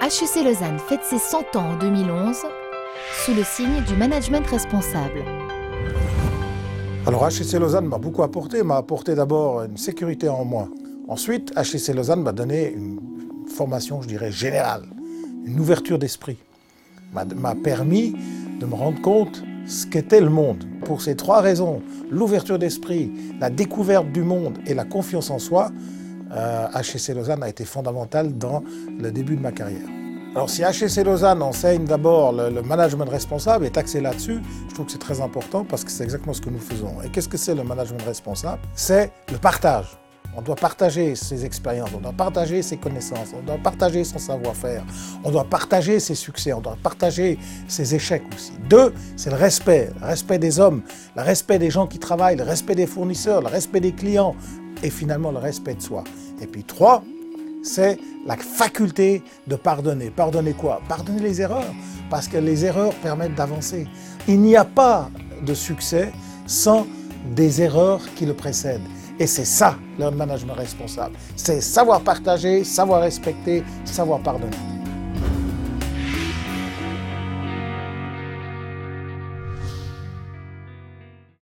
HEC Lausanne fête ses 100 ans en 2011 sous le signe du management responsable. Alors HEC Lausanne m'a beaucoup apporté, m'a apporté d'abord une sécurité en moi. Ensuite, HEC Lausanne m'a donné une formation, je dirais, générale, une ouverture d'esprit. M'a permis de me rendre compte ce qu'était le monde. Pour ces trois raisons, l'ouverture d'esprit, la découverte du monde et la confiance en soi, HEC Lausanne a été fondamental dans le début de ma carrière. Alors si HEC Lausanne enseigne d'abord le, management responsable, est axé là-dessus, je trouve que c'est très important parce que c'est exactement ce que nous faisons. Et qu'est-ce que c'est le management responsable? C'est le partage. On doit partager ses expériences, on doit partager ses connaissances, on doit partager son savoir-faire, on doit partager ses succès, on doit partager ses échecs aussi. Deux, c'est le respect, le respect des hommes, le respect des gens qui travaillent, le respect des fournisseurs, le respect des clients et finalement le respect de soi. Et puis trois, c'est la faculté de pardonner. Pardonner quoi? Pardonner les erreurs, parce que les erreurs permettent d'avancer. Il n'y a pas de succès sans des erreurs qui le précèdent. Et c'est ça le management responsable. C'est savoir partager, savoir respecter, savoir pardonner.